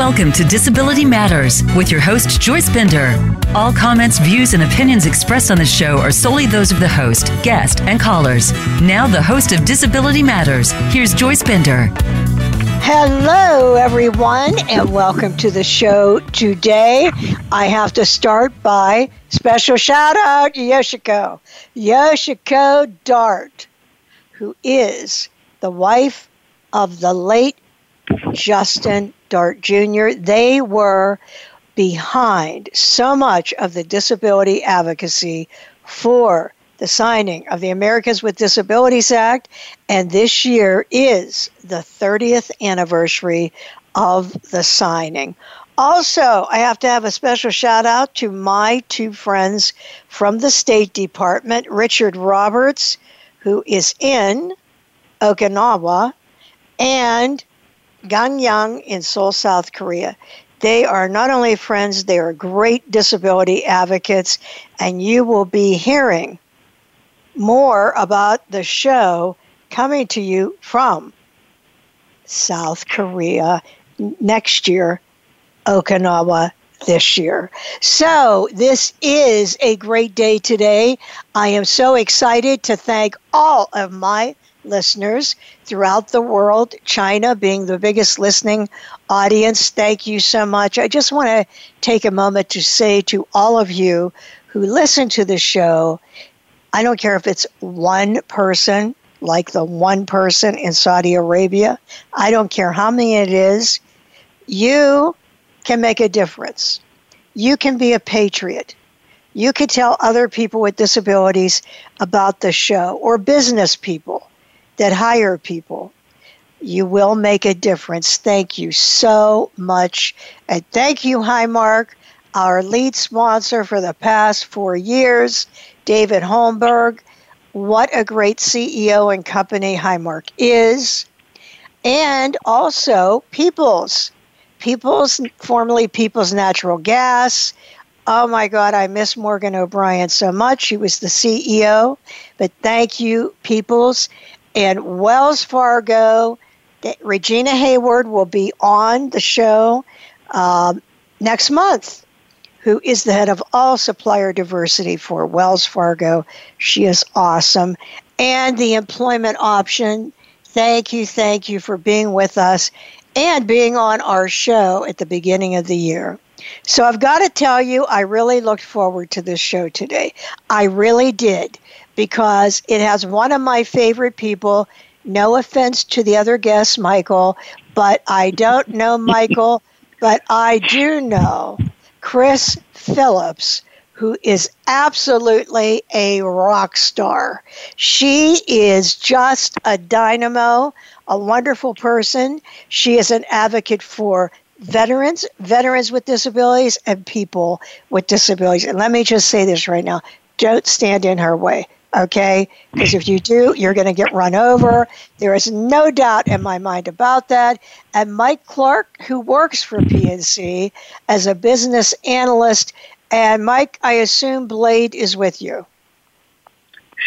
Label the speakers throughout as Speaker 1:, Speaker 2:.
Speaker 1: Welcome to Disability Matters with your host, Joyce Bender. All comments, views, and opinions expressed on the show are solely those of the host, guest, and callers. Now, the host of Disability Matters, here's Joyce Bender.
Speaker 2: Hello, everyone, and welcome to the show today. I have to start by special shout out Yoshiko, Yoshiko Dart, who is the wife of the late Justin Dart Jr. They were behind so much of the disability advocacy for the signing of the Americans with Disabilities Act, and this year is the 30th anniversary of the signing. Also, I have to have a special shout out to my two friends from the State Department Richard Roberts, who is in Okinawa, and Gangneung in Seoul, South Korea. They are not only friends, they are great disability advocates, and you will be hearing more about the show coming to you from South Korea next year, Okinawa this year. So, this is a great day today. I am so excited to thank all of my listeners throughout the world, China being the biggest listening audience. Thank you so much. I just want to take a moment to say to all of you who listen to the show, I don't care if it's one person, like the one person in Saudi Arabia, I don't care how many it is, you can make a difference. You can be a patriot. You can tell other people with disabilities about the show or business people that hire people. You will make a difference. Thank you so much. And thank you, Highmark, our lead sponsor for the past four years, David Holmberg. What a great CEO and company Highmark is. And also Peoples. Peoples, formerly Peoples Natural Gas. Oh my God, I miss Morgan O'Brien so much. She was the CEO. But thank you, Peoples and Wells Fargo. Regina Hayward will be on the show um, next month, who is the head of all supplier diversity for Wells Fargo. She is awesome. And the employment option. Thank you, thank you for being with us and being on our show at the beginning of the year. So I've got to tell you, I really looked forward to this show today. I really did because it has one of my favorite people. No offense to the other guest, Michael, but I don't know Michael, but I do know Chris Phillips, who is absolutely a rock star. She is just a dynamo, a wonderful person. She is an advocate for veterans, veterans with disabilities, and people with disabilities. And let me just say this right now don't stand in her way okay? Because if you do, you're going to get run over. There is no doubt in my mind about that. And Mike Clark, who works for PNC as a business analyst, and Mike, I assume Blade is with you.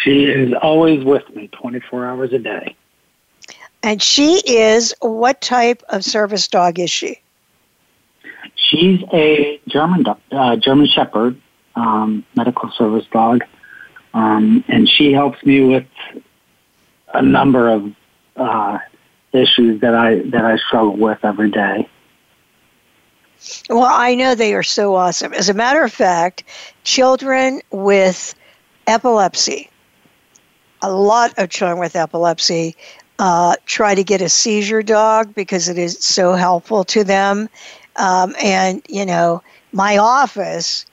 Speaker 3: She is always with me 24 hours a day.
Speaker 2: And she is, what type of service dog is she?
Speaker 3: She's a German uh, German Shepherd um, medical service dog. Um, and she helps me with a number of uh, issues that I that I struggle with every day.
Speaker 2: Well, I know they are so awesome. As a matter of fact, children with epilepsy, a lot of children with epilepsy uh, try to get a seizure dog because it is so helpful to them. Um, and, you know, my office,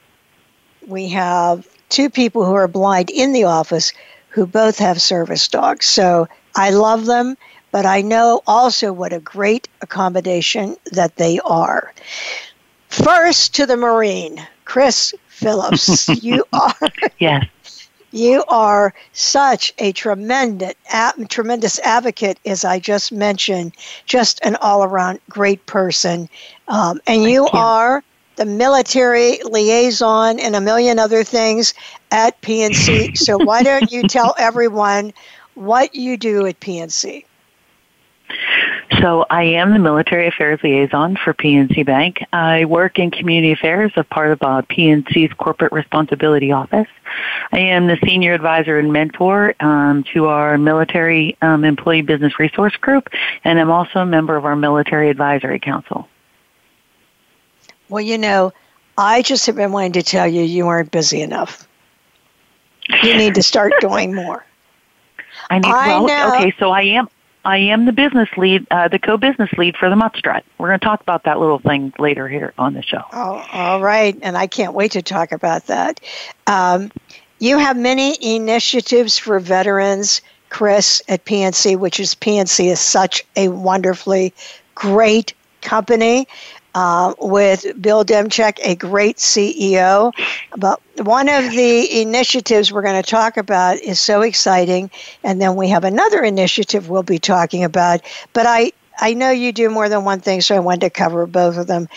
Speaker 2: we have two people who are blind in the office who both have service dogs. So I love them, but I know also what a great accommodation that they are. First to the Marine, Chris Phillips. you are
Speaker 4: yes.
Speaker 2: You are such a tremendous, tremendous advocate, as I just mentioned. Just an all-around great person, um, and you, you are the military liaison, and a million other things at PNC. so, why don't you tell everyone what you do at PNC?
Speaker 4: So I am the military affairs liaison for PNC Bank. I work in community affairs as part of uh, PNC's corporate responsibility office. I am the senior advisor and mentor um, to our military um, employee business resource group, and I'm also a member of our military advisory council.
Speaker 2: Well, you know, I just have been wanting to tell you you aren't busy enough. You need to start doing more.
Speaker 4: I need. I well, know. okay, so I am. I am the business lead, uh, the co-business lead for the Muttstrut. We're going to talk about that little thing later here on the show.
Speaker 2: Oh, all right, and I can't wait to talk about that. Um, you have many initiatives for veterans, Chris, at PNC, which is PNC is such a wonderfully great company uh, with Bill Demchak, a great CEO. But one of the initiatives we're going to talk about is so exciting, and then we have another initiative we'll be talking about. But I, I know you do more than one thing, so I wanted to cover both of them.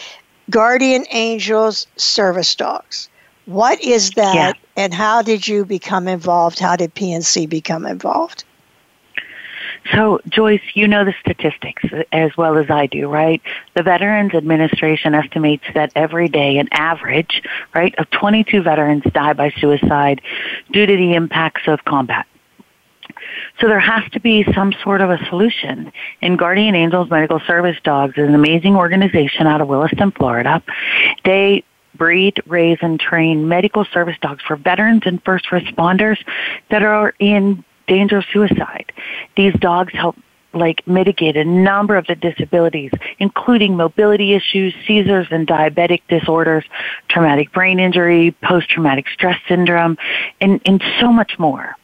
Speaker 2: Guardian Angels Service Dogs. What is that, yeah. and how did you become involved? How did PNC become involved?
Speaker 4: So, Joyce, you know the statistics as well as I do, right? The Veterans Administration estimates that every day, an average, right, of 22 veterans die by suicide due to the impacts of combat. So there has to be some sort of a solution. And Guardian Angels Medical Service Dogs is an amazing organization out of Williston, Florida. They breed, raise, and train medical service dogs for veterans and first responders that are in danger of suicide. These dogs help like mitigate a number of the disabilities, including mobility issues, seizures and diabetic disorders, traumatic brain injury, post-traumatic stress syndrome, and, and so much more.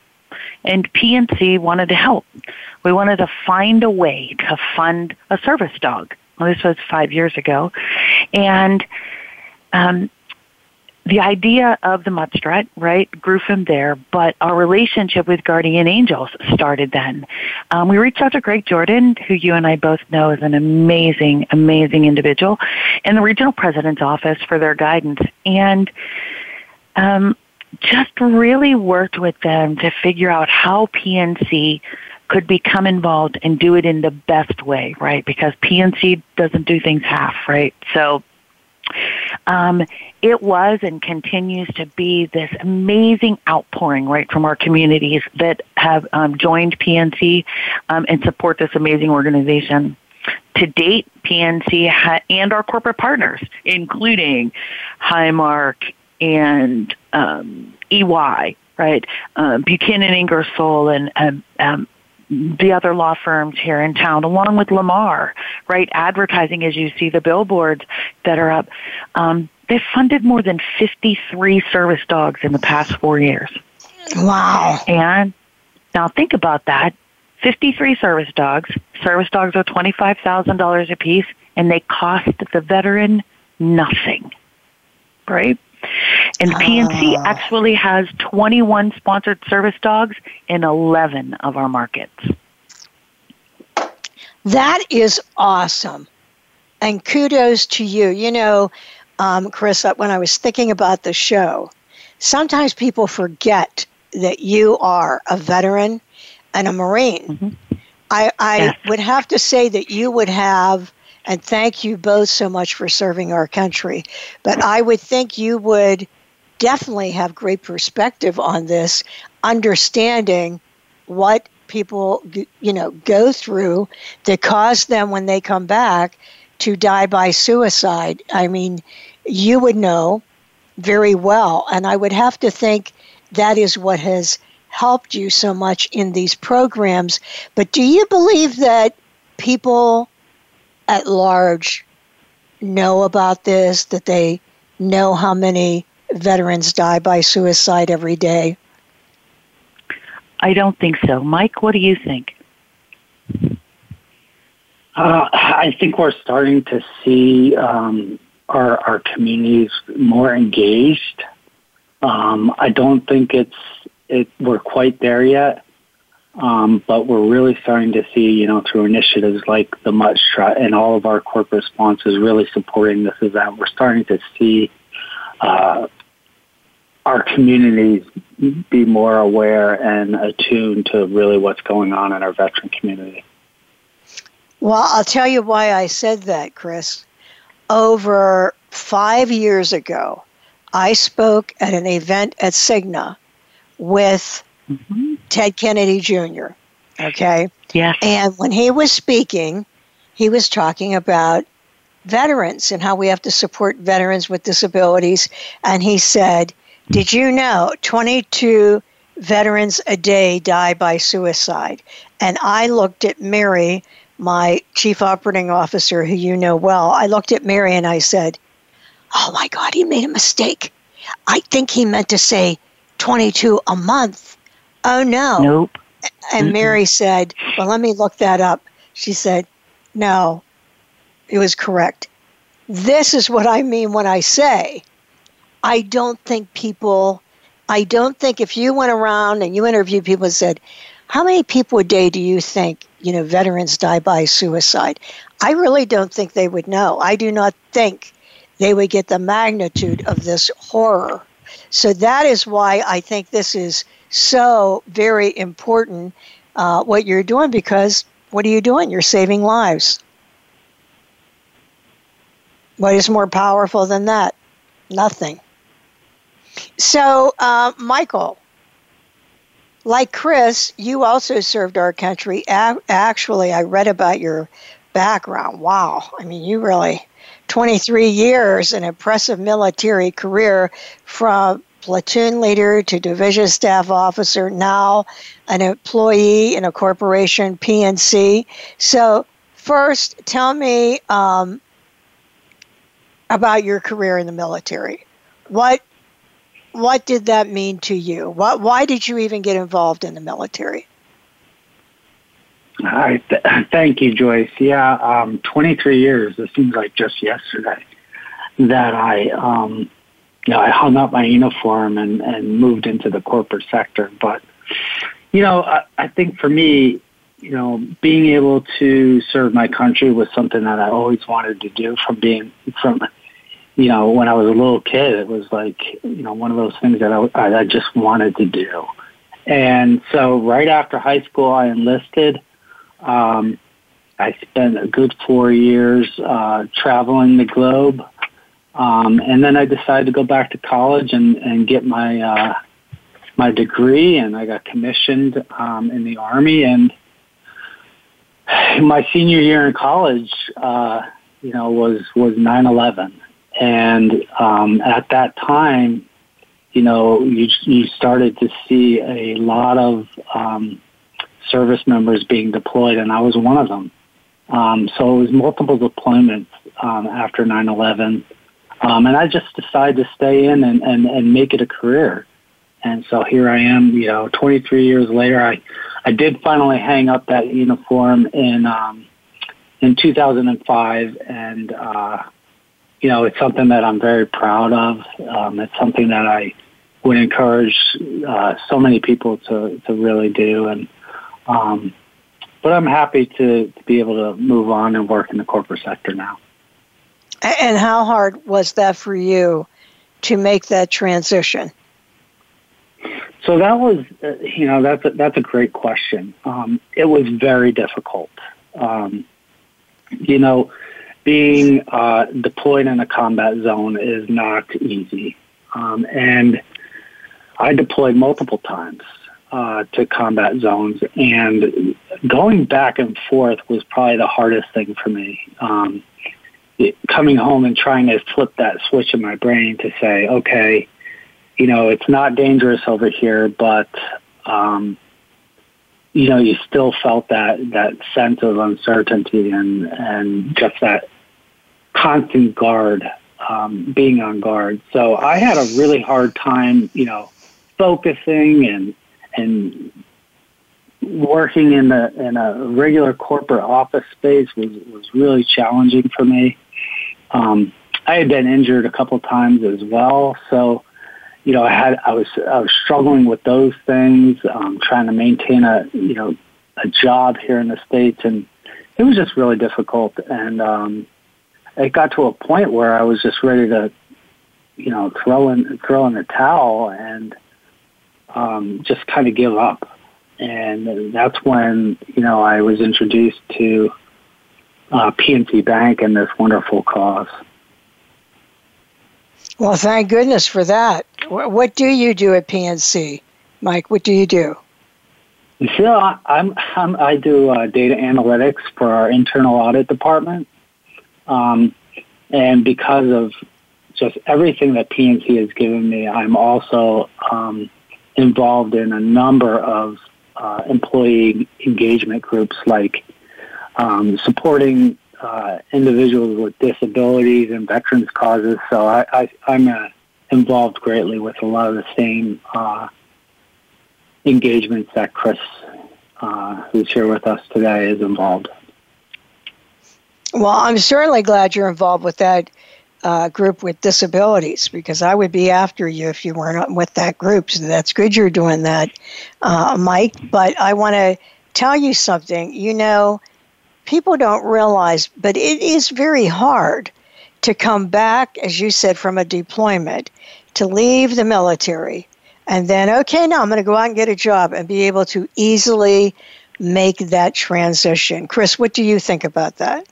Speaker 4: And PNC wanted to help. We wanted to find a way to fund a service dog. Well, this was five years ago. And um, the idea of the Muttstrut, right, grew from there, but our relationship with Guardian Angels started then. Um, we reached out to Greg Jordan, who you and I both know is an amazing, amazing individual, in the regional president's office for their guidance, and um, just really worked with them to figure out how PNC could become involved and do it in the best way, right? Because PNC doesn't do things half, right? So um, it was and continues to be this amazing outpouring right from our communities that have um, joined PNC um, and support this amazing organization. To date, PNC ha- and our corporate partners, including Highmark and um, EY, right, uh, Buchanan Ingersoll and um, um, the other law firms here in town, along with Lamar, right? Advertising, as you see the billboards that are up. Um, they've funded more than 53 service dogs in the past four years.
Speaker 2: Wow.
Speaker 4: And now think about that. 53 service dogs. Service dogs are $25,000 a piece, and they cost the veteran nothing. Right? And PNC uh, actually has 21 sponsored service dogs in 11 of our markets.
Speaker 2: That is awesome. And kudos to you. You know, um, Chris, when I was thinking about the show, sometimes people forget that you are a veteran and a Marine. Mm-hmm. I, I yes. would have to say that you would have and thank you both so much for serving our country. But I would think you would definitely have great perspective on this, understanding what people you know go through that cause them when they come back to die by suicide. I mean, you would know very well, and I would have to think that is what has helped you so much in these programs. But do you believe that people at large know about this, that they know how many veterans die by suicide every day?
Speaker 4: I don't think so. Mike, what do you think?
Speaker 3: Uh, I think we're starting to see um, our, our communities more engaged. Um, I don't think it's it, we're quite there yet. Um, but we're really starting to see, you know, through initiatives like the Muttstrut and all of our corporate sponsors really supporting this event, we're starting to see uh, our communities be more aware and attuned to really what's going on in our veteran community.
Speaker 2: Well, I'll tell you why I said that, Chris. Over five years ago, I spoke at an event at Cigna with mm-hmm. Ted Kennedy Jr. Okay?
Speaker 4: Yes.
Speaker 2: And when he was speaking, he was talking about veterans and how we have to support veterans with disabilities. And he said, hmm. Did you know 22 veterans a day die by suicide? And I looked at Mary, my chief operating officer, who you know well. I looked at Mary and I said, Oh my God, he made a mistake. I think he meant to say 22 a month. Oh no.
Speaker 4: Nope.
Speaker 2: And Mary said, Well, let me look that up. She said, No, it was correct. This is what I mean when I say I don't think people, I don't think if you went around and you interviewed people and said, How many people a day do you think, you know, veterans die by suicide? I really don't think they would know. I do not think they would get the magnitude of this horror. So that is why I think this is so very important uh, what you're doing because what are you doing? You're saving lives. What is more powerful than that? Nothing. So, uh, Michael, like Chris, you also served our country. Actually, I read about your background. Wow. I mean, you really 23 years, an impressive military career from platoon leader to division staff officer, now an employee in a corporation, PNC. So, first, tell me um, about your career in the military. What what did that mean to you? Why did you even get involved in the military?
Speaker 3: Hi, th- thank you, Joyce. Yeah, um, 23 years. It seems like just yesterday that I, um, you know, I hung up my uniform and, and moved into the corporate sector. But, you know, I, I think for me, you know, being able to serve my country was something that I always wanted to do from being from, you know, when I was a little kid. It was like, you know, one of those things that I, I just wanted to do. And so right after high school, I enlisted um, I spent a good four years uh, traveling the globe, um, and then I decided to go back to college and, and get my uh, my degree, and I got commissioned um, in the army. And my senior year in college, uh, you know, was was nine eleven, and um, at that time, you know, you you started to see a lot of um, service members being deployed, and I was one of them. Um, so it was multiple deployments um, after 9/11, um, and I just decided to stay in and, and, and make it a career. And so here I am, you know, 23 years later. I I did finally hang up that uniform in um, in 2005, and uh, you know, it's something that I'm very proud of. Um, it's something that I would encourage uh, so many people to to really do, and um, but I'm happy to, to be able to move on and work in the corporate sector now.
Speaker 2: And how hard was that for you to make that transition?
Speaker 3: So that was, uh, you know, that's a, that's a great question. Um, it was very difficult. Um, you know, being uh, deployed in a combat zone is not easy, um, and I deployed multiple times uh, to combat zones, and going back and forth was probably the hardest thing for me. Um, coming home and trying to flip that switch in my brain to say, okay, you know, it's not dangerous over here, but um, you know, you still felt that that sense of uncertainty and and just that constant guard, um, being on guard. So I had a really hard time, you know, focusing and and working in the in a regular corporate office space was was really challenging for me. Um, I had been injured a couple times as well, so you know I had I was I was struggling with those things, um, trying to maintain a you know a job here in the states, and it was just really difficult. And um, it got to a point where I was just ready to you know throw in throw in the towel and um, just kind of give up. And that's when, you know, I was introduced to uh, PNC Bank and this wonderful cause.
Speaker 2: Well, thank goodness for that. What do you do at PNC, Mike? What do you do?
Speaker 3: So I'm, I'm i do uh, data analytics for our internal audit department, um, and because of just everything that PNC has given me, I'm also um, involved in a number of uh, employee engagement groups like um, supporting uh, individuals with disabilities and veterans causes. So I, am uh, involved greatly with a lot of the same uh, engagements that Chris, uh, who's here with us today, is involved.
Speaker 2: Well, I'm certainly glad you're involved with that uh, group with disabilities because I would be after you if you weren't with that group. So that's good you're doing that, uh, Mike. But I want to tell you something. You know, people don't realize, but it is very hard to come back, as you said, from a deployment, to leave the military, and then, okay, now I'm going to go out and get a job and be able to easily make that transition. Chris, what do you think about that?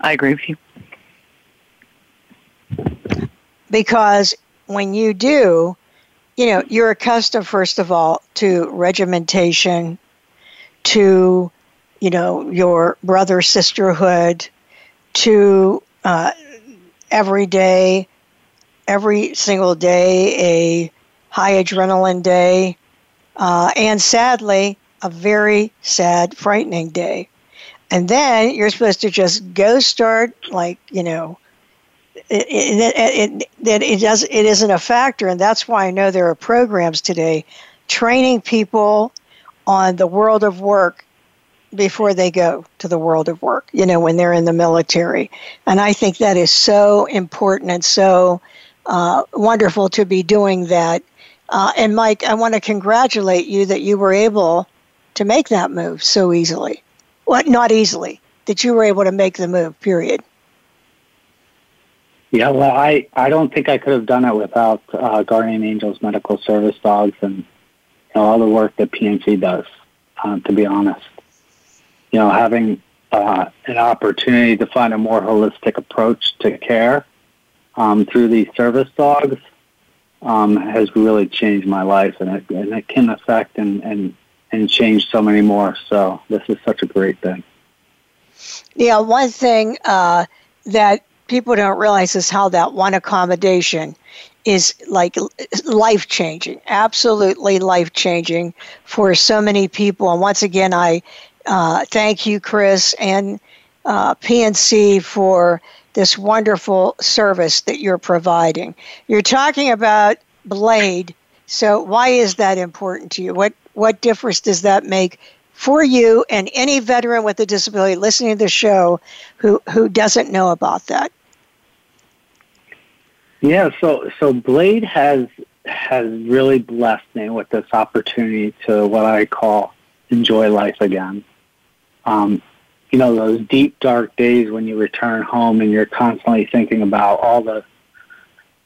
Speaker 4: I agree with you.
Speaker 2: Because when you do, you know, you're accustomed, first of all, to regimentation, to, you know, your brother sisterhood, to uh, every day, every single day, a high adrenaline day, uh, and sadly, a very sad, frightening day. And then you're supposed to just go start, like, you know, it, it, it, it, does, it isn't a factor. And that's why I know there are programs today training people on the world of work before they go to the world of work, you know, when they're in the military. And I think that is so important and so uh, wonderful to be doing that. Uh, and Mike, I want to congratulate you that you were able to make that move so easily. Well, not easily, that you were able to make the move, period.
Speaker 3: Yeah, well, I, I don't think I could have done it without uh, Guardian Angels Medical Service Dogs and know, all the work that PNC does, uh, to be honest. You know, having uh, an opportunity to find a more holistic approach to care um, through these service dogs um, has really changed my life, and it, and it can affect and, and, and change so many more. So this is such a great thing.
Speaker 2: Yeah, one thing uh, that people don't realize is how that one accommodation is like life changing, absolutely life changing for so many people. And once again, I uh, thank you, Chris, and uh, PNC for this wonderful service that you're providing. You're talking about Blade. So why is that important to you? What what difference does that make for you and any veteran with a disability listening to the show who who doesn't know about that?
Speaker 3: Yeah, so so Blade has has really blessed me with this opportunity to what I call enjoy life again. Um, you know, those deep, dark days when you return home and you're constantly thinking about all the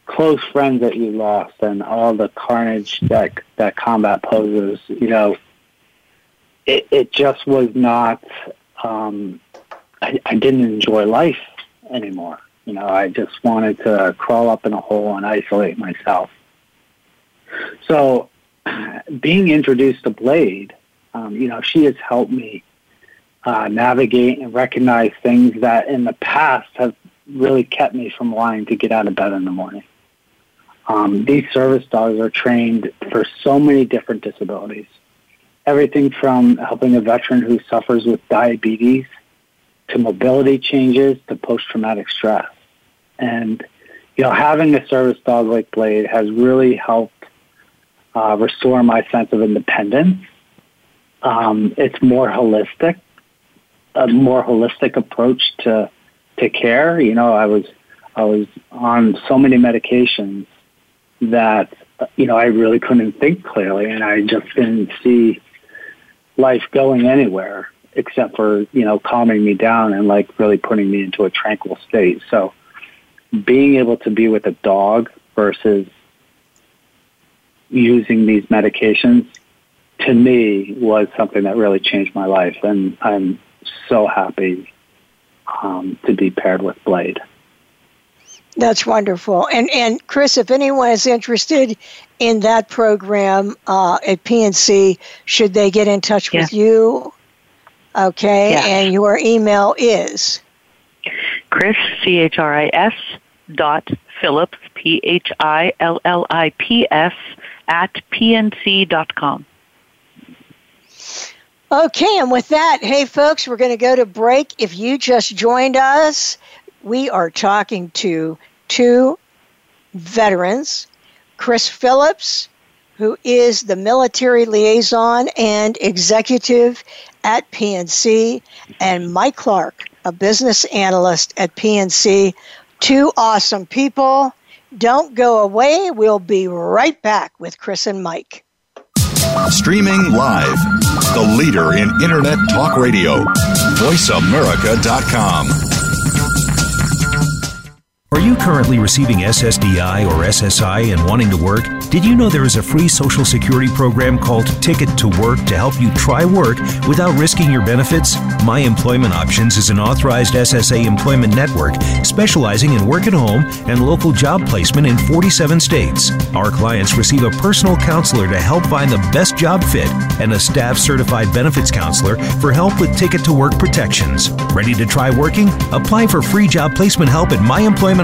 Speaker 3: close friends that you lost and all the carnage that that combat poses, you know, it, it just was not, um, I, I didn't enjoy life anymore. You know, I just wanted to crawl up in a hole and isolate myself. So, being introduced to Blade, um, you know, she has helped me uh, navigate and recognize things that in the past have really kept me from wanting to get out of bed in the morning. Um, these service dogs are trained for so many different disabilities. Everything from helping a veteran who suffers with diabetes to mobility changes to post-traumatic stress. And, you know, having a service dog like Blade has really helped uh, restore my sense of independence. Um, it's more holistic a more holistic approach to to care. You know, I was I was on so many medications that you know I really couldn't think clearly, and I just didn't see life going anywhere except for you know calming me down and like really putting me into a tranquil state. So being able to be with a dog versus using these medications to me was something that really changed my life and I'm so happy um, to be paired with Blade.
Speaker 2: That's wonderful. And and Chris, if anyone is interested in that program uh, at PNC, should they get in touch yeah. with you? Okay, yeah. and your email is
Speaker 4: Chris C H R I S dot Phillips P H I L L I P S at pnc dot com.
Speaker 2: Okay, and with that, hey folks, we're going to go to break. If you just joined us, we are talking to two veterans Chris Phillips, who is the military liaison and executive at PNC, and Mike Clark, a business analyst at PNC. Two awesome people. Don't go away. We'll be right back with Chris and Mike.
Speaker 5: Streaming live, the leader in Internet Talk Radio, VoiceAmerica.com.
Speaker 6: Are you currently receiving SSDI or SSI and wanting to work? Did you know there is a free Social Security program called Ticket to Work to help you try work without risking your benefits? My Employment Options is an authorized SSA employment network specializing in work at home and local job placement in 47 states. Our clients receive a personal counselor to help find the best job fit and a staff certified benefits counselor for help with Ticket to Work protections. Ready to try working? Apply for free job placement help at My Employment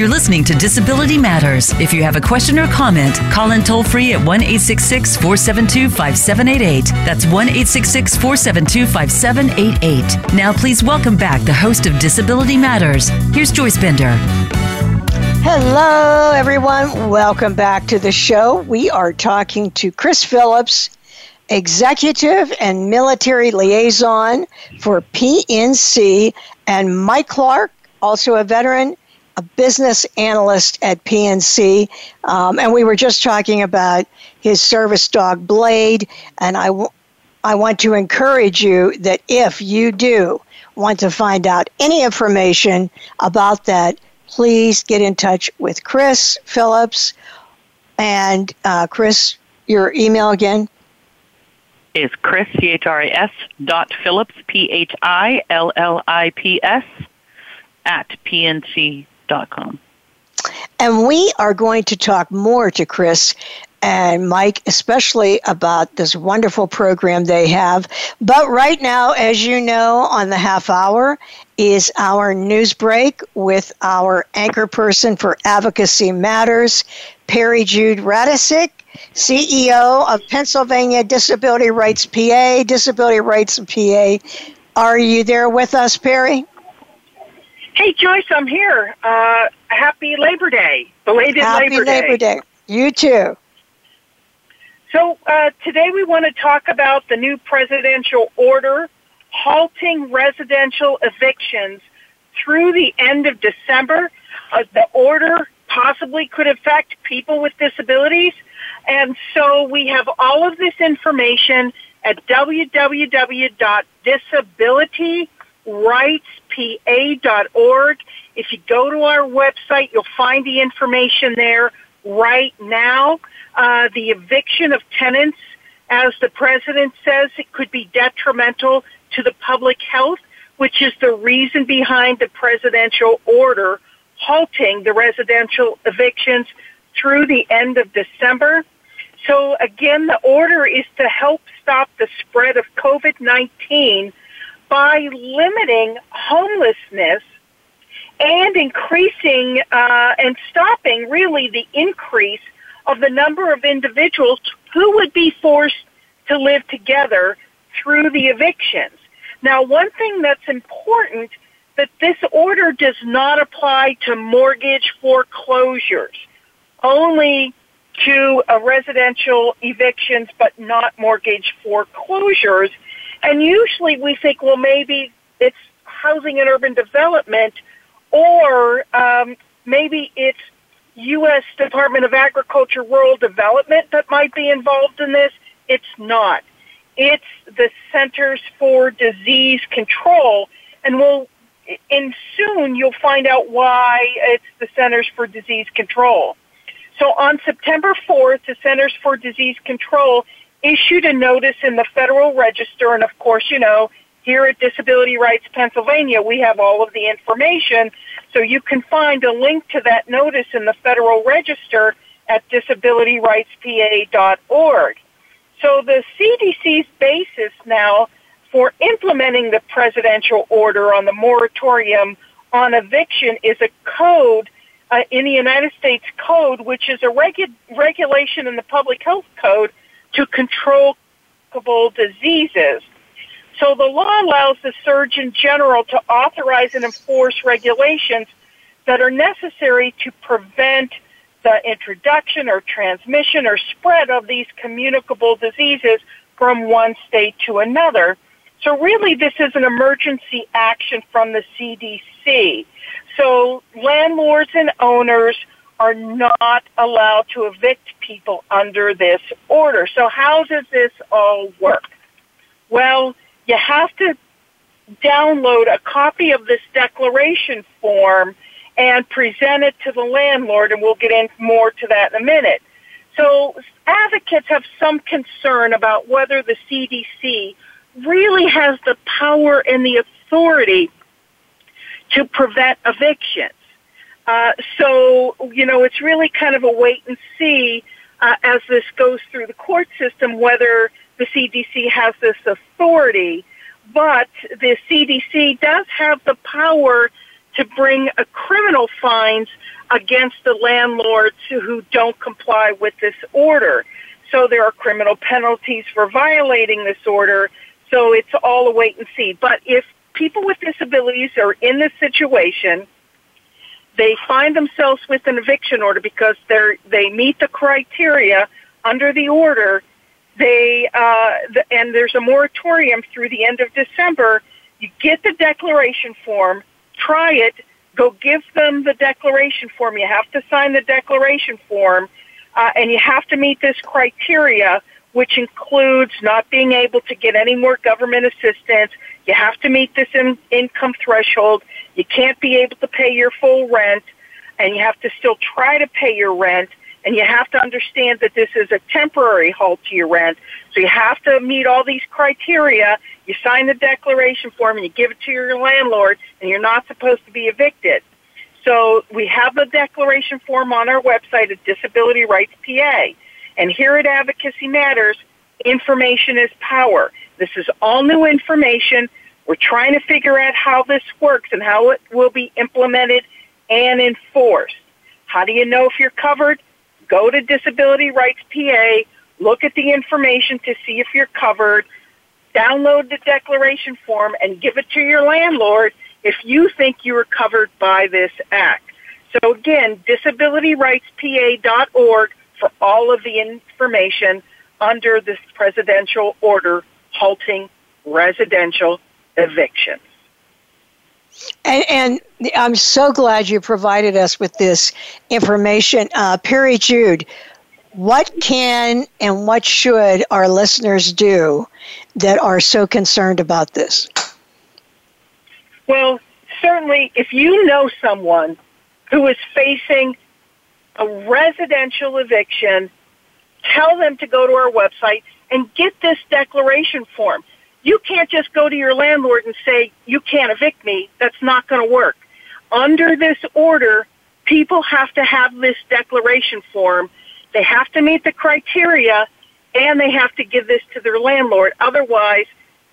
Speaker 1: You're listening to Disability Matters. If you have a question or comment, call in toll free at 1 472 5788. That's 1 472 5788. Now, please welcome back the host of Disability Matters. Here's Joyce Bender.
Speaker 2: Hello, everyone. Welcome back to the show. We are talking to Chris Phillips, Executive and Military Liaison for PNC, and Mike Clark, also a veteran a business analyst at PNC, um, and we were just talking about his service dog Blade. And I, w- I want to encourage you that if you do want to find out any information about that, please get in touch with Chris Phillips. And uh, Chris, your email again?
Speaker 4: Is Chris, C H R A S, dot Phillips, P H I L L I P S, at PNC
Speaker 2: and we are going to talk more to Chris and Mike, especially about this wonderful program they have. But right now, as you know, on the half hour is our news break with our anchor person for Advocacy Matters, Peri Jude Radecic, CEO of Pennsylvania Disability Rights PA, Disability Rights PA. Are you there with us, Peri?
Speaker 7: Hey, Joyce, I'm here. Uh, happy Labor Day. Belated
Speaker 2: happy
Speaker 7: Labor Day.
Speaker 2: Happy Labor Day. You too.
Speaker 7: So, uh, today we want to talk about the new presidential order halting residential evictions through the end of December. Uh, the order possibly could affect people with disabilities. And so we have all of this information at www.disability.com rightspa.org. If you go to our website, you'll find the information there right now. Uh, the eviction of tenants, as the president says, it could be detrimental to the public health, which is the reason behind the presidential order halting the residential evictions through the end of December. So again, the order is to help stop the spread of COVID-19 by limiting homelessness and increasing uh, and stopping really the increase of the number of individuals who would be forced to live together through the evictions. Now, one thing that's important that this order does not apply to mortgage foreclosures, only to uh, residential evictions, but not mortgage foreclosures. And usually we think, well, maybe it's housing and urban development, or um, maybe it's U.S. Department of Agriculture Rural Development that might be involved in this. It's not. It's the Centers for Disease Control, and we'll and soon you'll find out why it's the Centers for Disease Control. So on September 4th, the Centers for Disease Control issued a notice in the Federal Register, and of course, you know, here at Disability Rights Pennsylvania, we have all of the information, so you can find a link to that notice in the Federal Register at disabilityrightspa.org. So the CDC's basis now for implementing the presidential order on the moratorium on eviction is a code uh, in the United States Code, which is a regu- regulation in the Public Health Code to control diseases. So the law allows the Surgeon General to authorize and enforce regulations that are necessary to prevent the introduction or transmission or spread of these communicable diseases from one state to another. So really this is an emergency action from the CDC. So landlords and owners are not allowed to evict people under this order. So how does this all work? Well, you have to download a copy of this declaration form and present it to the landlord, and we'll get in more to that in a minute. So advocates have some concern about whether the CDC really has the power and the authority to prevent evictions. Uh, so, you know, it's really kind of a wait and see uh, as this goes through the court system whether the CDC has this authority. But the CDC does have the power to bring a criminal fines against the landlords who don't comply with this order. So there are criminal penalties for violating this order. So it's all a wait and see. But if people with disabilities are in this situation, they find themselves with an eviction order because they're they meet the criteria under the order. They uh, the, and there's a moratorium through the end of December. You get the declaration form, try it, go give them the declaration form. You have to sign the declaration form, uh, and you have to meet this criteria which includes not being able to get any more government assistance. You have to meet this in, income threshold. You can't be able to pay your full rent, and you have to still try to pay your rent. And you have to understand that this is a temporary halt to your rent. So you have to meet all these criteria. You sign the declaration form and you give it to your landlord, and you're not supposed to be evicted. So we have the declaration form on our website at Disability Rights PA. And here at Advocacy Matters, information is power. This is all new information. We're trying to figure out how this works and how it will be implemented and enforced. How do you know if you're covered? Go to Disability Rights PA, look at the information to see if you're covered, download the declaration form, and give it to your landlord if you think you are covered by this act. So again, disabilityrightspa.org for all of the information under this presidential order halting residential evictions.
Speaker 2: And, and, I'm so glad you provided us with this information. Uh, Peri Jude, what can and what should our listeners do that are so concerned about this?
Speaker 7: Well, certainly, if you know someone who is facing a residential eviction, tell them to go to our website and get this declaration form. You can't just go to your landlord and say, you can't evict me. That's not going to work. Under this order, people have to have this declaration form. They have to meet the criteria and they have to give this to their landlord. Otherwise,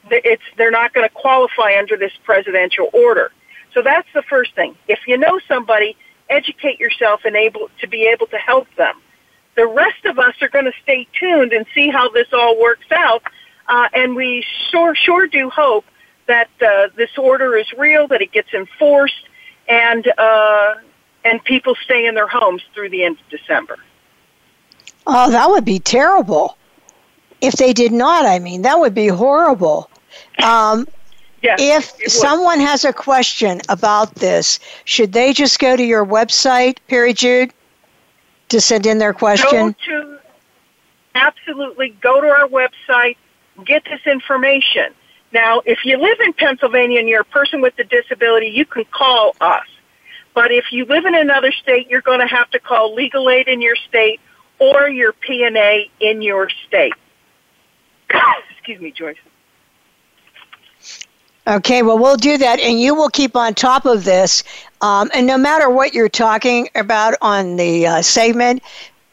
Speaker 7: it's they're not going to qualify under this presidential order. So that's the first thing. If you know somebody, educate yourself and able to be able to help them. The rest of us are going to stay tuned and see how this all works out. Uh, and we sure sure do hope that uh, this order is real, that it gets enforced, and uh, and people stay in their homes through the end of December.
Speaker 2: Oh, that would be terrible. If they did not, I mean, that would be horrible. Um,
Speaker 7: yes,
Speaker 2: if someone has a question about this, should they just go to your website, Peri Jude, to send in their question?
Speaker 7: Go to, absolutely, go to our website, get this information. Now, if you live in Pennsylvania and you're a person with a disability, you can call us. But if you live in another state, you're going to have to call legal aid in your state or your P&A in your state. Excuse me, Joyce.
Speaker 2: Okay, well, we'll do that, and you will keep on top of this. Um, and no matter what you're talking about on the uh, segment,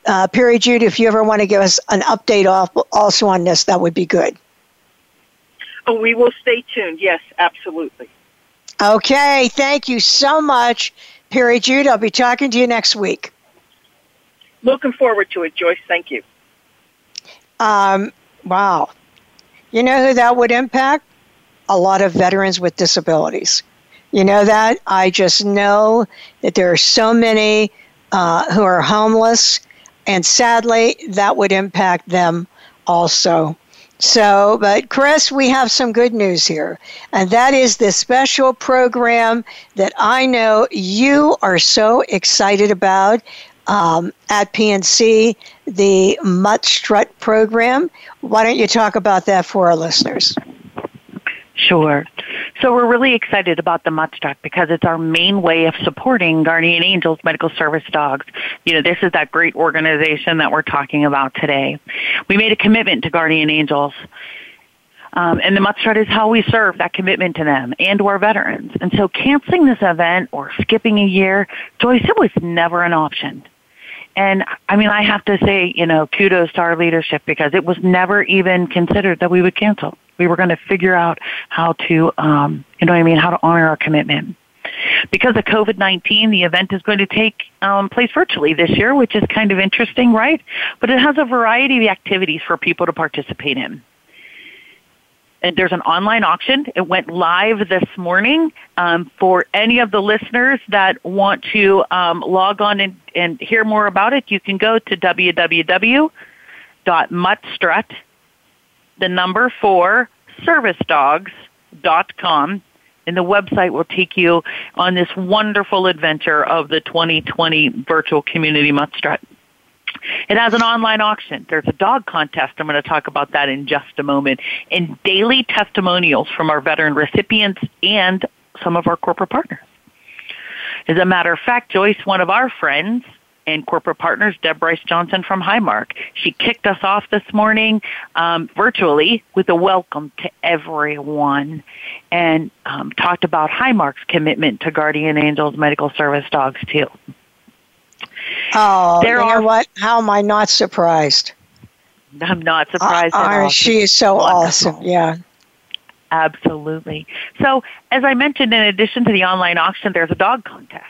Speaker 2: uh, Peri Jude, if you ever want to give us an update off, also on this, that would be good.
Speaker 7: Oh, we will stay tuned. Yes, absolutely.
Speaker 2: Okay, thank you so much, Peri Jude. I'll be talking to you next week.
Speaker 7: Looking forward to it, Joyce. Thank you.
Speaker 2: Um, wow. You know who that would impact? A lot of veterans with disabilities. You know that? I just know that there are so many uh, who are homeless, and sadly, that would impact them also. So, but Chris, we have some good news here, and that is the special program that I know you are so excited about um, at PNC, the Mutt Strut program. Why don't you talk about that for our listeners?
Speaker 4: Sure. So we're really excited about the Mutt Strut because it's our main way of supporting Guardian Angels Medical Service Dogs. You know, this is that great organization that we're talking about today. We made a commitment to Guardian Angels. Um, and the Mutt is how we serve that commitment to them and to our veterans. And so canceling this event or skipping a year, Joyce, it was never an option. And I mean, I have to say, you know, kudos to our leadership because it was never even considered that we would cancel. We were going to figure out how to, um, you know what I mean, how to honor our commitment. Because of COVID 19, the event is going to take um, place virtually this year, which is kind of interesting, right? But it has a variety of activities for people to participate in and there's an online auction. It went live this morning. Um, for any of the listeners that want to um, log on and, and hear more about it, you can go to www.muttstrut, the number four, servicedogs.com. And the website will take you on this wonderful adventure of the 2020 virtual community Muttstrut. It has an online auction. There's a dog contest. I'm going to talk about that in just a moment. And daily testimonials from our veteran recipients and some of our corporate partners. As a matter of fact, Joyce, one of our friends and corporate partners, Deb Rice-Johnson from Highmark, she kicked us off this morning um, virtually with a welcome to everyone and um, talked about Highmark's commitment to Guardian Angels Medical Service Dogs too.
Speaker 2: Oh, there you are, know what? How am I not surprised?
Speaker 4: I'm not surprised. Uh, at
Speaker 2: all. She is so Wonderful. awesome. Yeah.
Speaker 4: Absolutely. So, as I mentioned, in addition to the online auction, there's a dog contest.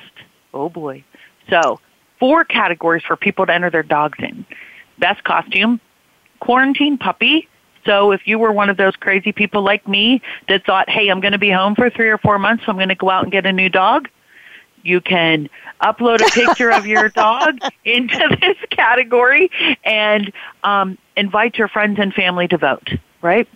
Speaker 4: Oh boy. So, four categories for people to enter their dogs in. Best costume, quarantine puppy. So if you were one of those crazy people like me that thought, hey, I'm going to be home for three or four months, so I'm going to go out and get a new dog, you can upload a picture of your dog into this category and um, invite your friends and family to vote, right?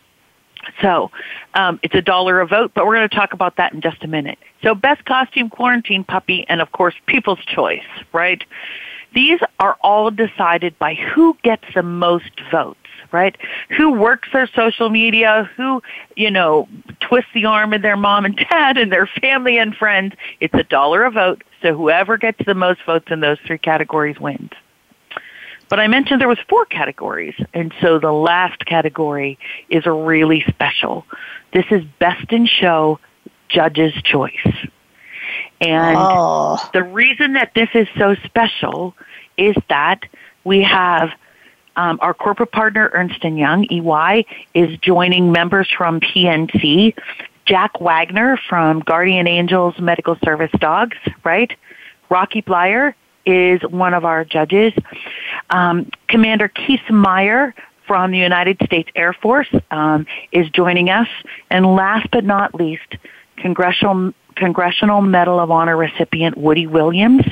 Speaker 4: So um, it's a dollar a vote, but we're going to talk about that in just a minute. So best costume, quarantine puppy, and of course, people's choice, right? These are all decided by who gets the most votes right? Who works their social media, who, you know, twists the arm of their mom and dad and their family and friends. It's a dollar a vote, so whoever gets the most votes in those three categories wins. But I mentioned there was four categories, and so the last category is a really special. This is Best in Show Judge's Choice. And oh. the reason that this is so special is that we have Um, our corporate partner, Ernst & Young, EY, is joining members from PNC, Jack Wagner from Guardian Angels Medical Service Dogs, right? Rocky Bleier is one of our judges. Um, Commander Keith Meyer from the United States Air Force um, is joining us. And last but not least, Congressional Congressional Medal of Honor recipient Woody Williams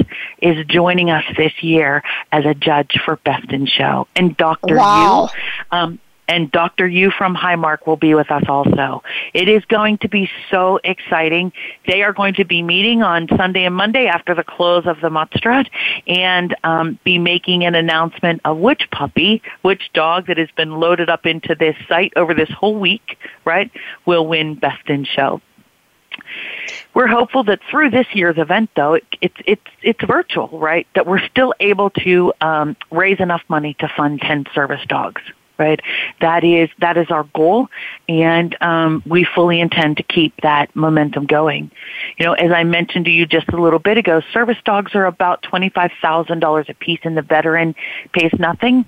Speaker 4: is joining us this year as a judge for Best in Show. And Dr.
Speaker 2: Wow.
Speaker 4: Yu, um, and Dr. Yu from Highmark will be with us also. It is going to be so exciting. They are going to be meeting on Sunday and Monday after the close of the Muttstrut and um, be making an announcement of which puppy, which dog that has been loaded up into this site over this whole week, right, will win Best in Show. We're hopeful that through this year's event, though, it, it's it's it's virtual, right? That we're still able to um, raise enough money to fund ten service dogs, right? That is that is our goal, and um, we fully intend to keep that momentum going. You know, as I mentioned to you just a little bit ago, service dogs are about twenty five thousand dollars a piece, and the veteran pays nothing.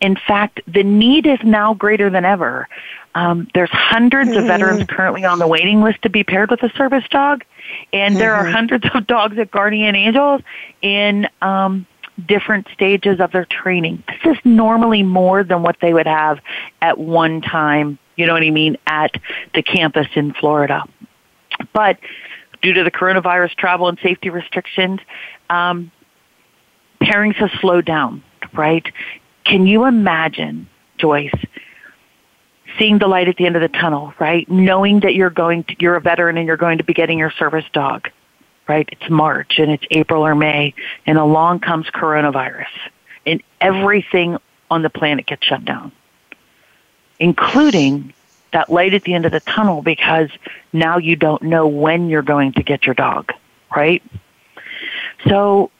Speaker 4: In fact, the need is now greater than ever. Um, there's 100s of veterans currently on the waiting list to be paired with a service dog, and there are hundreds of dogs at Guardian Angels in um, different stages of their training. This is normally more than what they would have at one time, you know what I mean, at the campus in Florida. But due to the coronavirus travel and safety restrictions, um, pairings have slowed down, right? Can you imagine, Joyce, seeing the light at the end of the tunnel, right? Knowing that you're going to, you're a veteran and you're going to be getting your service dog, right? It's March and it's April or May and along comes coronavirus and everything on the planet gets shut down, including that light at the end of the tunnel because now you don't know when you're going to get your dog, right? So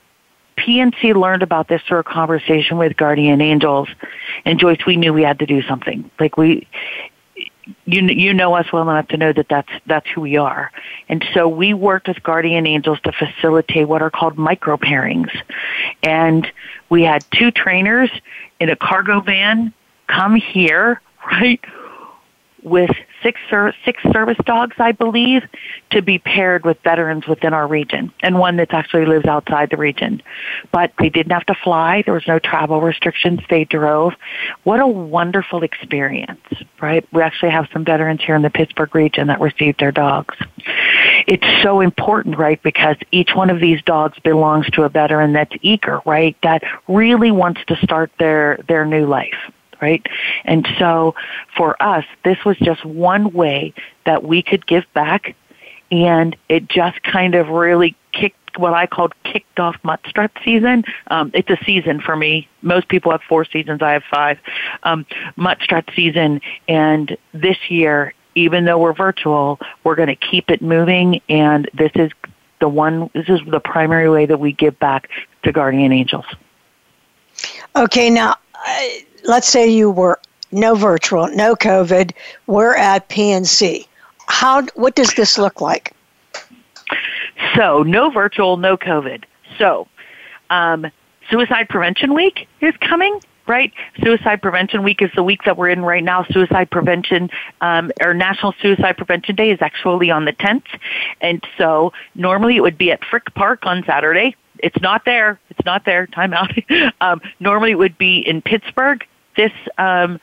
Speaker 4: PNC learned about this through a conversation with Guardian Angels, and Joyce, we knew we had to do something. Like we, you you know us well enough to know that that's that's who we are, and so we worked with Guardian Angels to facilitate what are called micro pairings, and we had two trainers in a cargo van come here, right, with six ser- six service dogs, I believe, to be paired with veterans within our region, and one that actually lives outside the region. But they didn't have to fly. There was no travel restrictions. They drove. What a wonderful experience, right? We actually have some veterans here in the Pittsburgh region that received their dogs. It's so important, right? Because each one of these dogs belongs to a veteran that's eager, right? That really wants to start their their new life right? And so for us, this was just one way that we could give back and it just kind of really kicked what I called kicked off Muttstrut season. Um, it's a season for me. Most people have four seasons. I have five. Um, Muttstrut season, and this year, even though we're virtual, we're going to keep it moving. And this is the one. This is the primary way that we give back to Guardian Angels.
Speaker 2: Okay, now uh, let's say you were no virtual, no COVID. We're at PNC. How? What does this look like?
Speaker 4: So no virtual, no COVID. So um, Suicide Prevention Week is coming. Right, Suicide Prevention Week is the week that we're in right now. Suicide Prevention um, or National Suicide Prevention Day is actually on the 10th, and so normally it would be at Frick Park on Saturday. It's not there. It's not there. Time out. um, normally it would be in Pittsburgh. This um,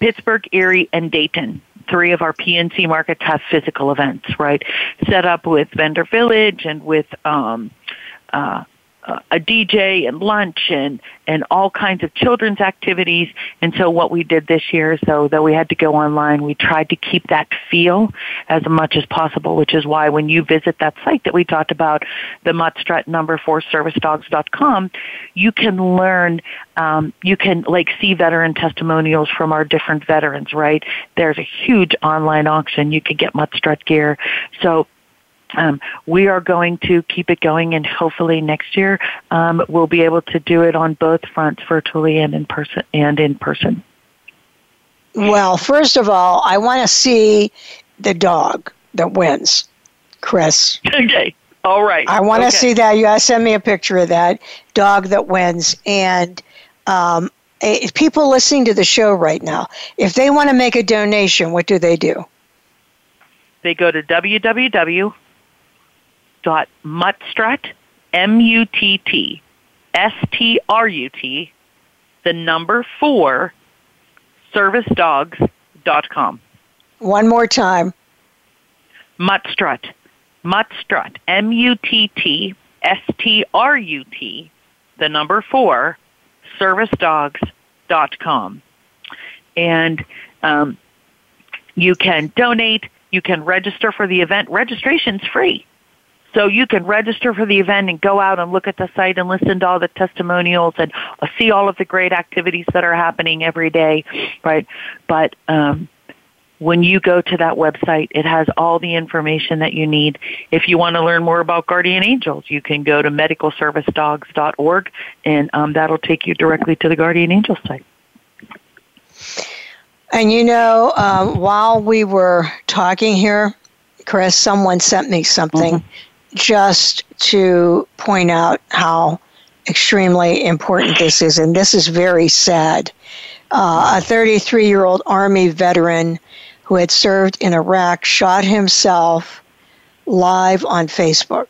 Speaker 4: Pittsburgh, Erie, and Dayton three of our PNC markets have physical events, right? Set up with Vendor Village and with um, uh, a DJ and lunch and and all kinds of children's activities. And so what we did this year, so that we had to go online, we tried to keep that feel as much as possible, which is why when you visit that site that we talked about, the Muttstrut number four servicedogs.com, you can learn, um, you can like see veteran testimonials from our different veterans, right? There's a huge online auction. You can get Muttstrut gear. So um, we are going to keep it going, and hopefully next year um, we'll be able to do it on both fronts, virtually and in person. And in person.
Speaker 2: Well, first of all, I want to see the dog that wins, Chris.
Speaker 4: Okay. All right.
Speaker 2: I want to
Speaker 4: okay.
Speaker 2: see that. You got to send me a picture of that dog that wins, and um, people listening to the show right now, if they want to make a donation, what do they do?
Speaker 4: They go to www.muttstrut, M-U-T-T, S-T-R-U-T, the number four, servicedogs.com.
Speaker 2: One more time.
Speaker 4: Muttstrut. Muttstrut. M-U-T-T S-T-R-U-T, the number four, servicedogs.com. And um, you can donate. You can register for the event. Registration's free. So you can register for the event and go out and look at the site and listen to all the testimonials and see all of the great activities that are happening every day, right? But um, when you go to that website, it has all the information that you need. If you want to learn more about guardian angels, you can go to medicalservicedogs.org, and um, that'll take you directly to the guardian angel site.
Speaker 2: And you know, um, while we were talking here, Chris, someone sent me something mm-hmm. Just to point out how extremely important this is, and this is very sad. Uh, a 33 year old Army veteran who had served in Iraq shot himself live on Facebook.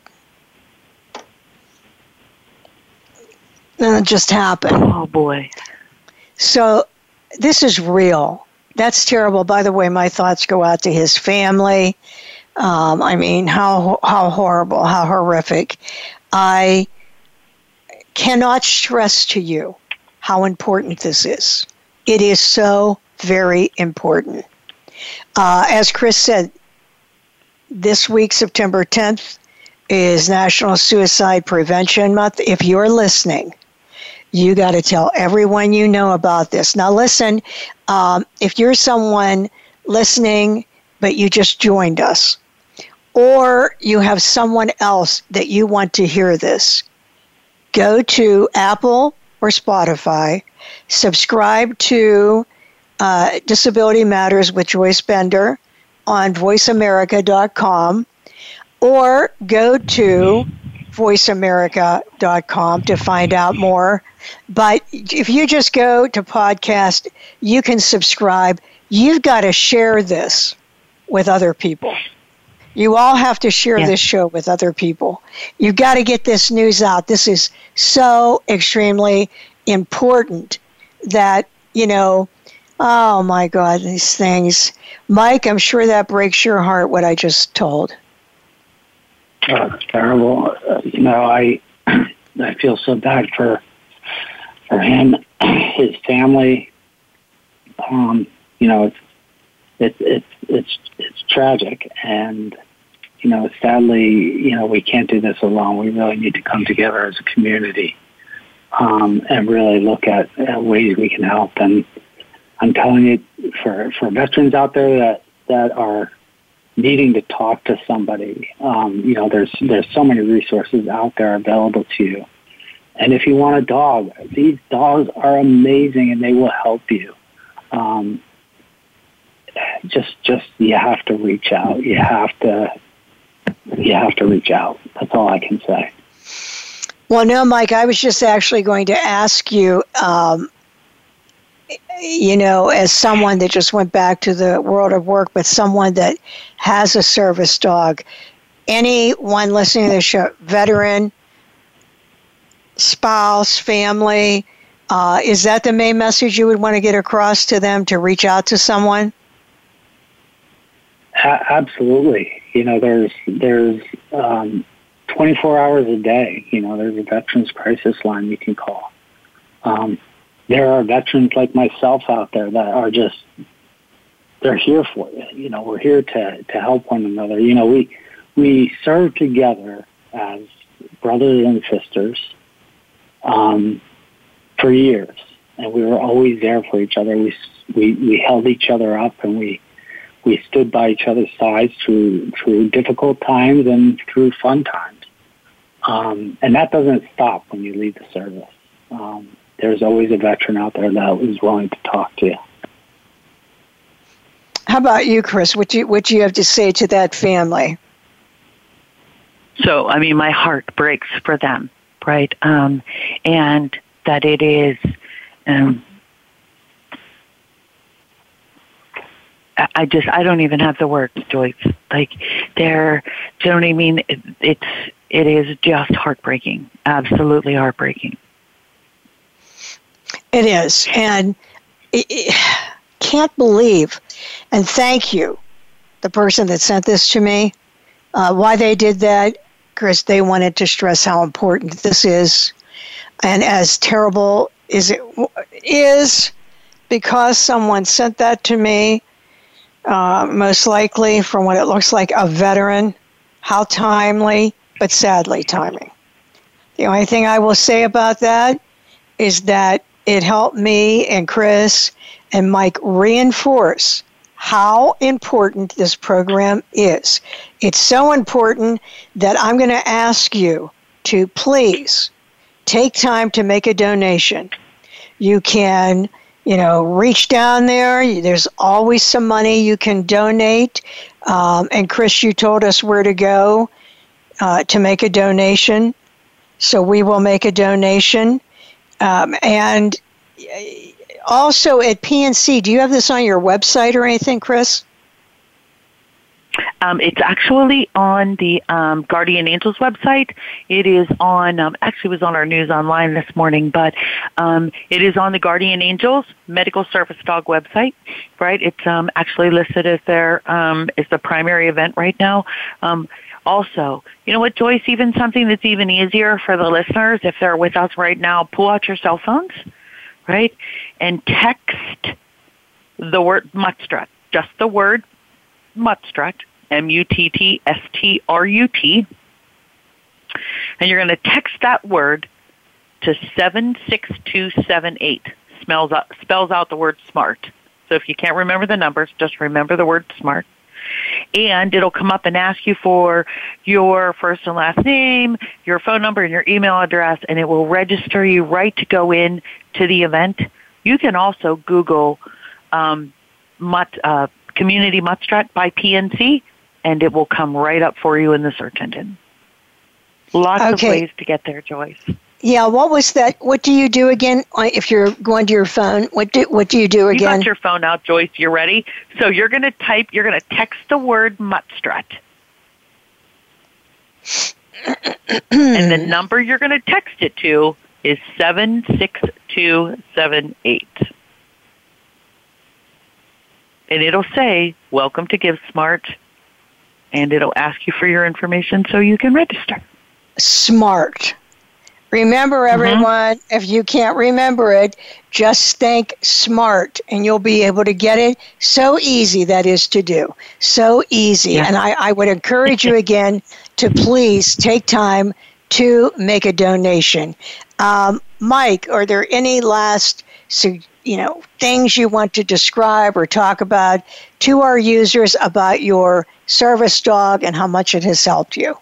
Speaker 2: And it just happened.
Speaker 4: Oh, boy.
Speaker 2: So this is real. That's terrible. By the way, my thoughts go out to his family. Um, I mean, how how horrible, how horrific. I cannot stress to you how important this is. It is so very important. Uh, as Chris said, this week, September 10th, is National Suicide Prevention Month. If you're listening, you got to tell everyone you know about this. Now, listen, um, if you're someone listening, but you just joined us, or you have someone else that you want to hear this, go to Apple or Spotify, subscribe to uh, Disability Matters with Joyce Bender on voiceamerica.com or go to voiceamerica.com to find out more. But if you just go to podcast, you can subscribe. You've got to share this with other people. You all have to share yeah. this show with other people. You've got to get this news out. This is so extremely important that, you know, Oh my God, these things. Mike, I'm sure that breaks your heart what I just told.
Speaker 3: Oh, it's terrible. Uh, you know, I I feel so bad for for him, his family. Um, you know, it's it's it's it's it's tragic, and you know, sadly, you know, we can't do this alone. We really need to come together as a community um, and really look at, at ways we can help. And I'm telling you, for for veterans out there that that are needing to talk to somebody, um, you know, there's there's so many resources out there available to you. And if you want a dog, these dogs are amazing and they will help you. Um, just just you have to reach out. You have to you have to reach out. That's all I can say.
Speaker 2: Well, no, Mike. I was just actually going to ask you. Um, you know, as someone that just went back to the world of work, but someone that has a service dog, anyone listening to the show, veteran, spouse, family, uh, is that the main message you would want to get across to them to reach out to someone?
Speaker 3: Absolutely. You know, there's there's um, 24 hours a day. You know, there's a veterans crisis line you can call. Um, there are veterans like myself out there that are just they're here for you. You know, we're here to to help one another. You know, we we serve together as brothers and sisters um, for years, and we were always there for each other. We we we held each other up, and we we stood by each other's sides through through difficult times and through fun times. Um, and that doesn't stop when you leave the service. Um, there's always a veteran out there that is willing to talk to you.
Speaker 2: How about you, Chris? What do you, what do you have to say to that family?
Speaker 4: So, I mean, my heart breaks for them, right? Um, and that it is um, I just I don't even have the words, Joyce. Like they're, do you know what I mean? It, it's it is just heartbreaking, absolutely heartbreaking.
Speaker 2: It is, and can't believe, and thank you, the person that sent this to me. Uh, why they did that, Chris? They wanted to stress how important this is, and as terrible as it is, because someone sent that to me uh, most likely from what it looks like a veteran. How timely, but sadly timing. The only thing I will say about that is that it helped me and Chris and Mike reinforce how important this program is. It's so important that I'm going to ask you to please take time to make a donation. You can you know, reach down there. There's always some money you can donate. Um, and Chris, you told us where to go uh, to make a donation. So we will make a donation. Um, and uh, also at PNC, do you have this on your website or anything, Chris?
Speaker 4: Um, it's actually on the um, Guardian Angels website. It is on, um, actually was on our news online this morning, but um, it is on the Guardian Angels Medical Service Dog website, right? It's um, actually listed as their, um, as the primary event right now. Also, you know what, Joyce, even something that's even easier for the listeners, if they're with us right now, pull out your cell phones, right? And text the word Muttstrut, just the word Muttstrut, M U T T S T R U T, and you're going to text that word to 76278. Smells out, spells out the word smart. So if you can't remember the numbers, just remember the word smart. And it'll come up and ask you for your first and last name, your phone number, and your email address, and it will register you right to go in to the event. You can also Google um, Mutt, uh, Community Muttstrut by PNC, and it will come right up for you in the search engine. Lots okay. of ways to get there, Joyce.
Speaker 2: Yeah, what was that? What do you do again uh, if you're going to your phone? What do what do you do again?
Speaker 4: You got your phone out, Joyce. You're ready. So you're going to type. You're going to text the word Muttstrut, and the number you're going to text it to is seven six two seven eight and it'll say, Welcome to GiveSmart, and it'll ask you for your information so you can register.
Speaker 2: Smart. Remember, mm-hmm. everyone, mm-hmm. if you can't remember it, just think smart and you'll be able to get it. So easy that is to do. So easy. Yeah. And I, I would encourage you again to please take time to make a donation. Um, Mike, are there any last you know things you want to describe or talk about to our users about your service dog and how much it has helped you?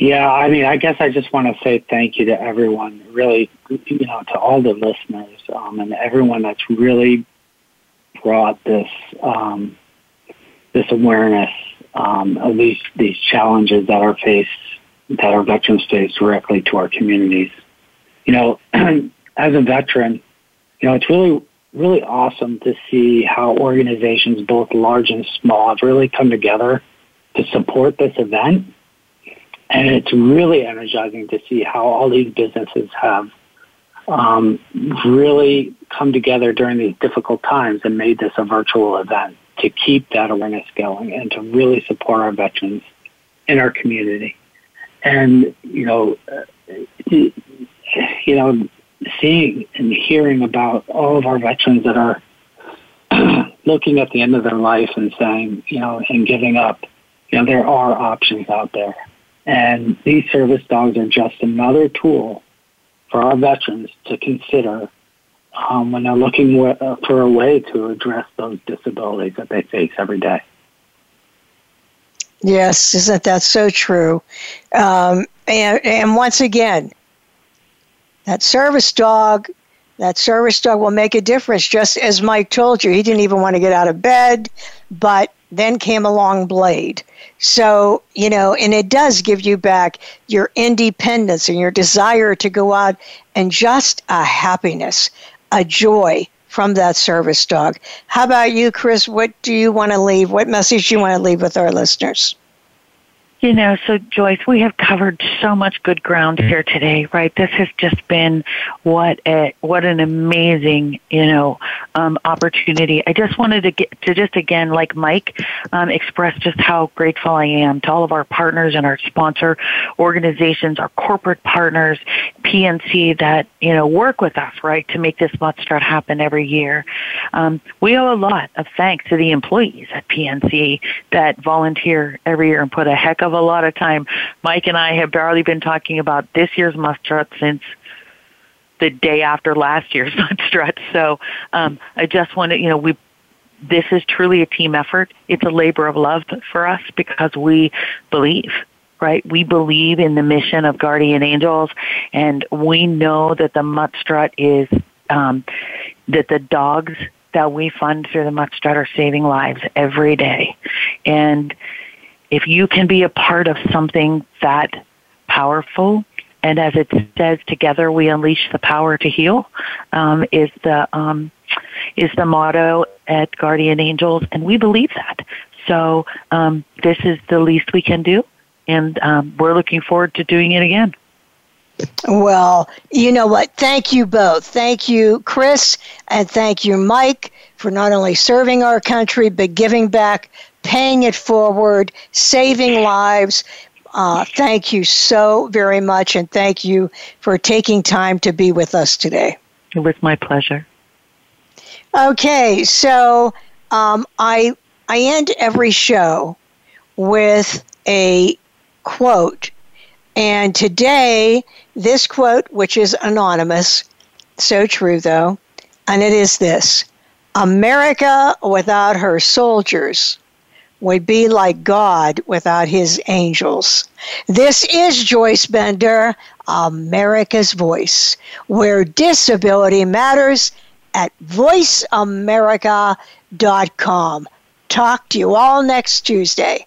Speaker 3: Yeah i mean i guess i just want to say thank you to everyone really you know to all the listeners um, and everyone that's really brought this um, this awareness um, of these these challenges that are faced that our veterans face directly to our communities. You know as a veteran, you know, it's really, really awesome to see how organizations, both large and small, have really come together to support this event. And it's really energizing to see how all these businesses have um, really come together during these difficult times and made this a virtual event to keep that awareness going and to really support our veterans in our community. And, you know, uh, you know, seeing and hearing about all of our veterans that are looking at the end of their life and saying, you know, and giving up, you know, there are options out there. And these service dogs are just another tool for our veterans to consider um, when they're looking for a way to address those disabilities that they face every day.
Speaker 2: Yes, isn't that so true? Um, and, and once again, that service dog, that service dog will make a difference. Just as Mike told you, he didn't even want to get out of bed, but then came along Blade. So, you know, and it does give you back your independence and your desire to go out and just a happiness, a joy from that service dog. How about you, Chris? What do you want to leave? What message do you want to leave with our listeners?
Speaker 4: You know, so Joyce, we have covered so much good ground here today, right? This has just been what a what an amazing, you know, um, opportunity. I just wanted to get to just again, like Mike, um, express just how grateful I am to all of our partners and our sponsor organizations, our corporate partners, PNC that you know work with us, right, to make this Mutt Strut happen every year. Um, we owe a lot of thanks to the employees at PNC that volunteer every year and put a heck of a lot of time. Mike and I have barely been talking about this year's Mutt Strut since the day after last year's Mutt Strut. So um, I just want to, you know, we this is truly a team effort. It's a labor of love for us because we believe right? We believe in the mission of Guardian Angels, and we know that the Mutt is um, that the dogs that we fund through the Mutt are saving lives every day, and if you can be a part of something that powerful, and as it says, together we unleash the power to heal, um, is the um, is the motto at Guardian Angels, and we believe that. So um, this is the least we can do, and um, we're looking forward to doing it again.
Speaker 2: Well, you know what? Thank you both. Thank you, Chris, and thank you, Mike, for not only serving our country, but giving back paying it forward, saving lives. Uh, thank you so very much, and thank you for taking time to be with us today.
Speaker 4: It was my pleasure.
Speaker 2: Okay, so um, I I end every show with a quote, and today this quote, which is anonymous, so true though, and it is this: America without her soldiers would be like God without his angels. This is Joyce Bender, America's Voice, where disability matters at voiceamerica.com. Talk to you all next Tuesday.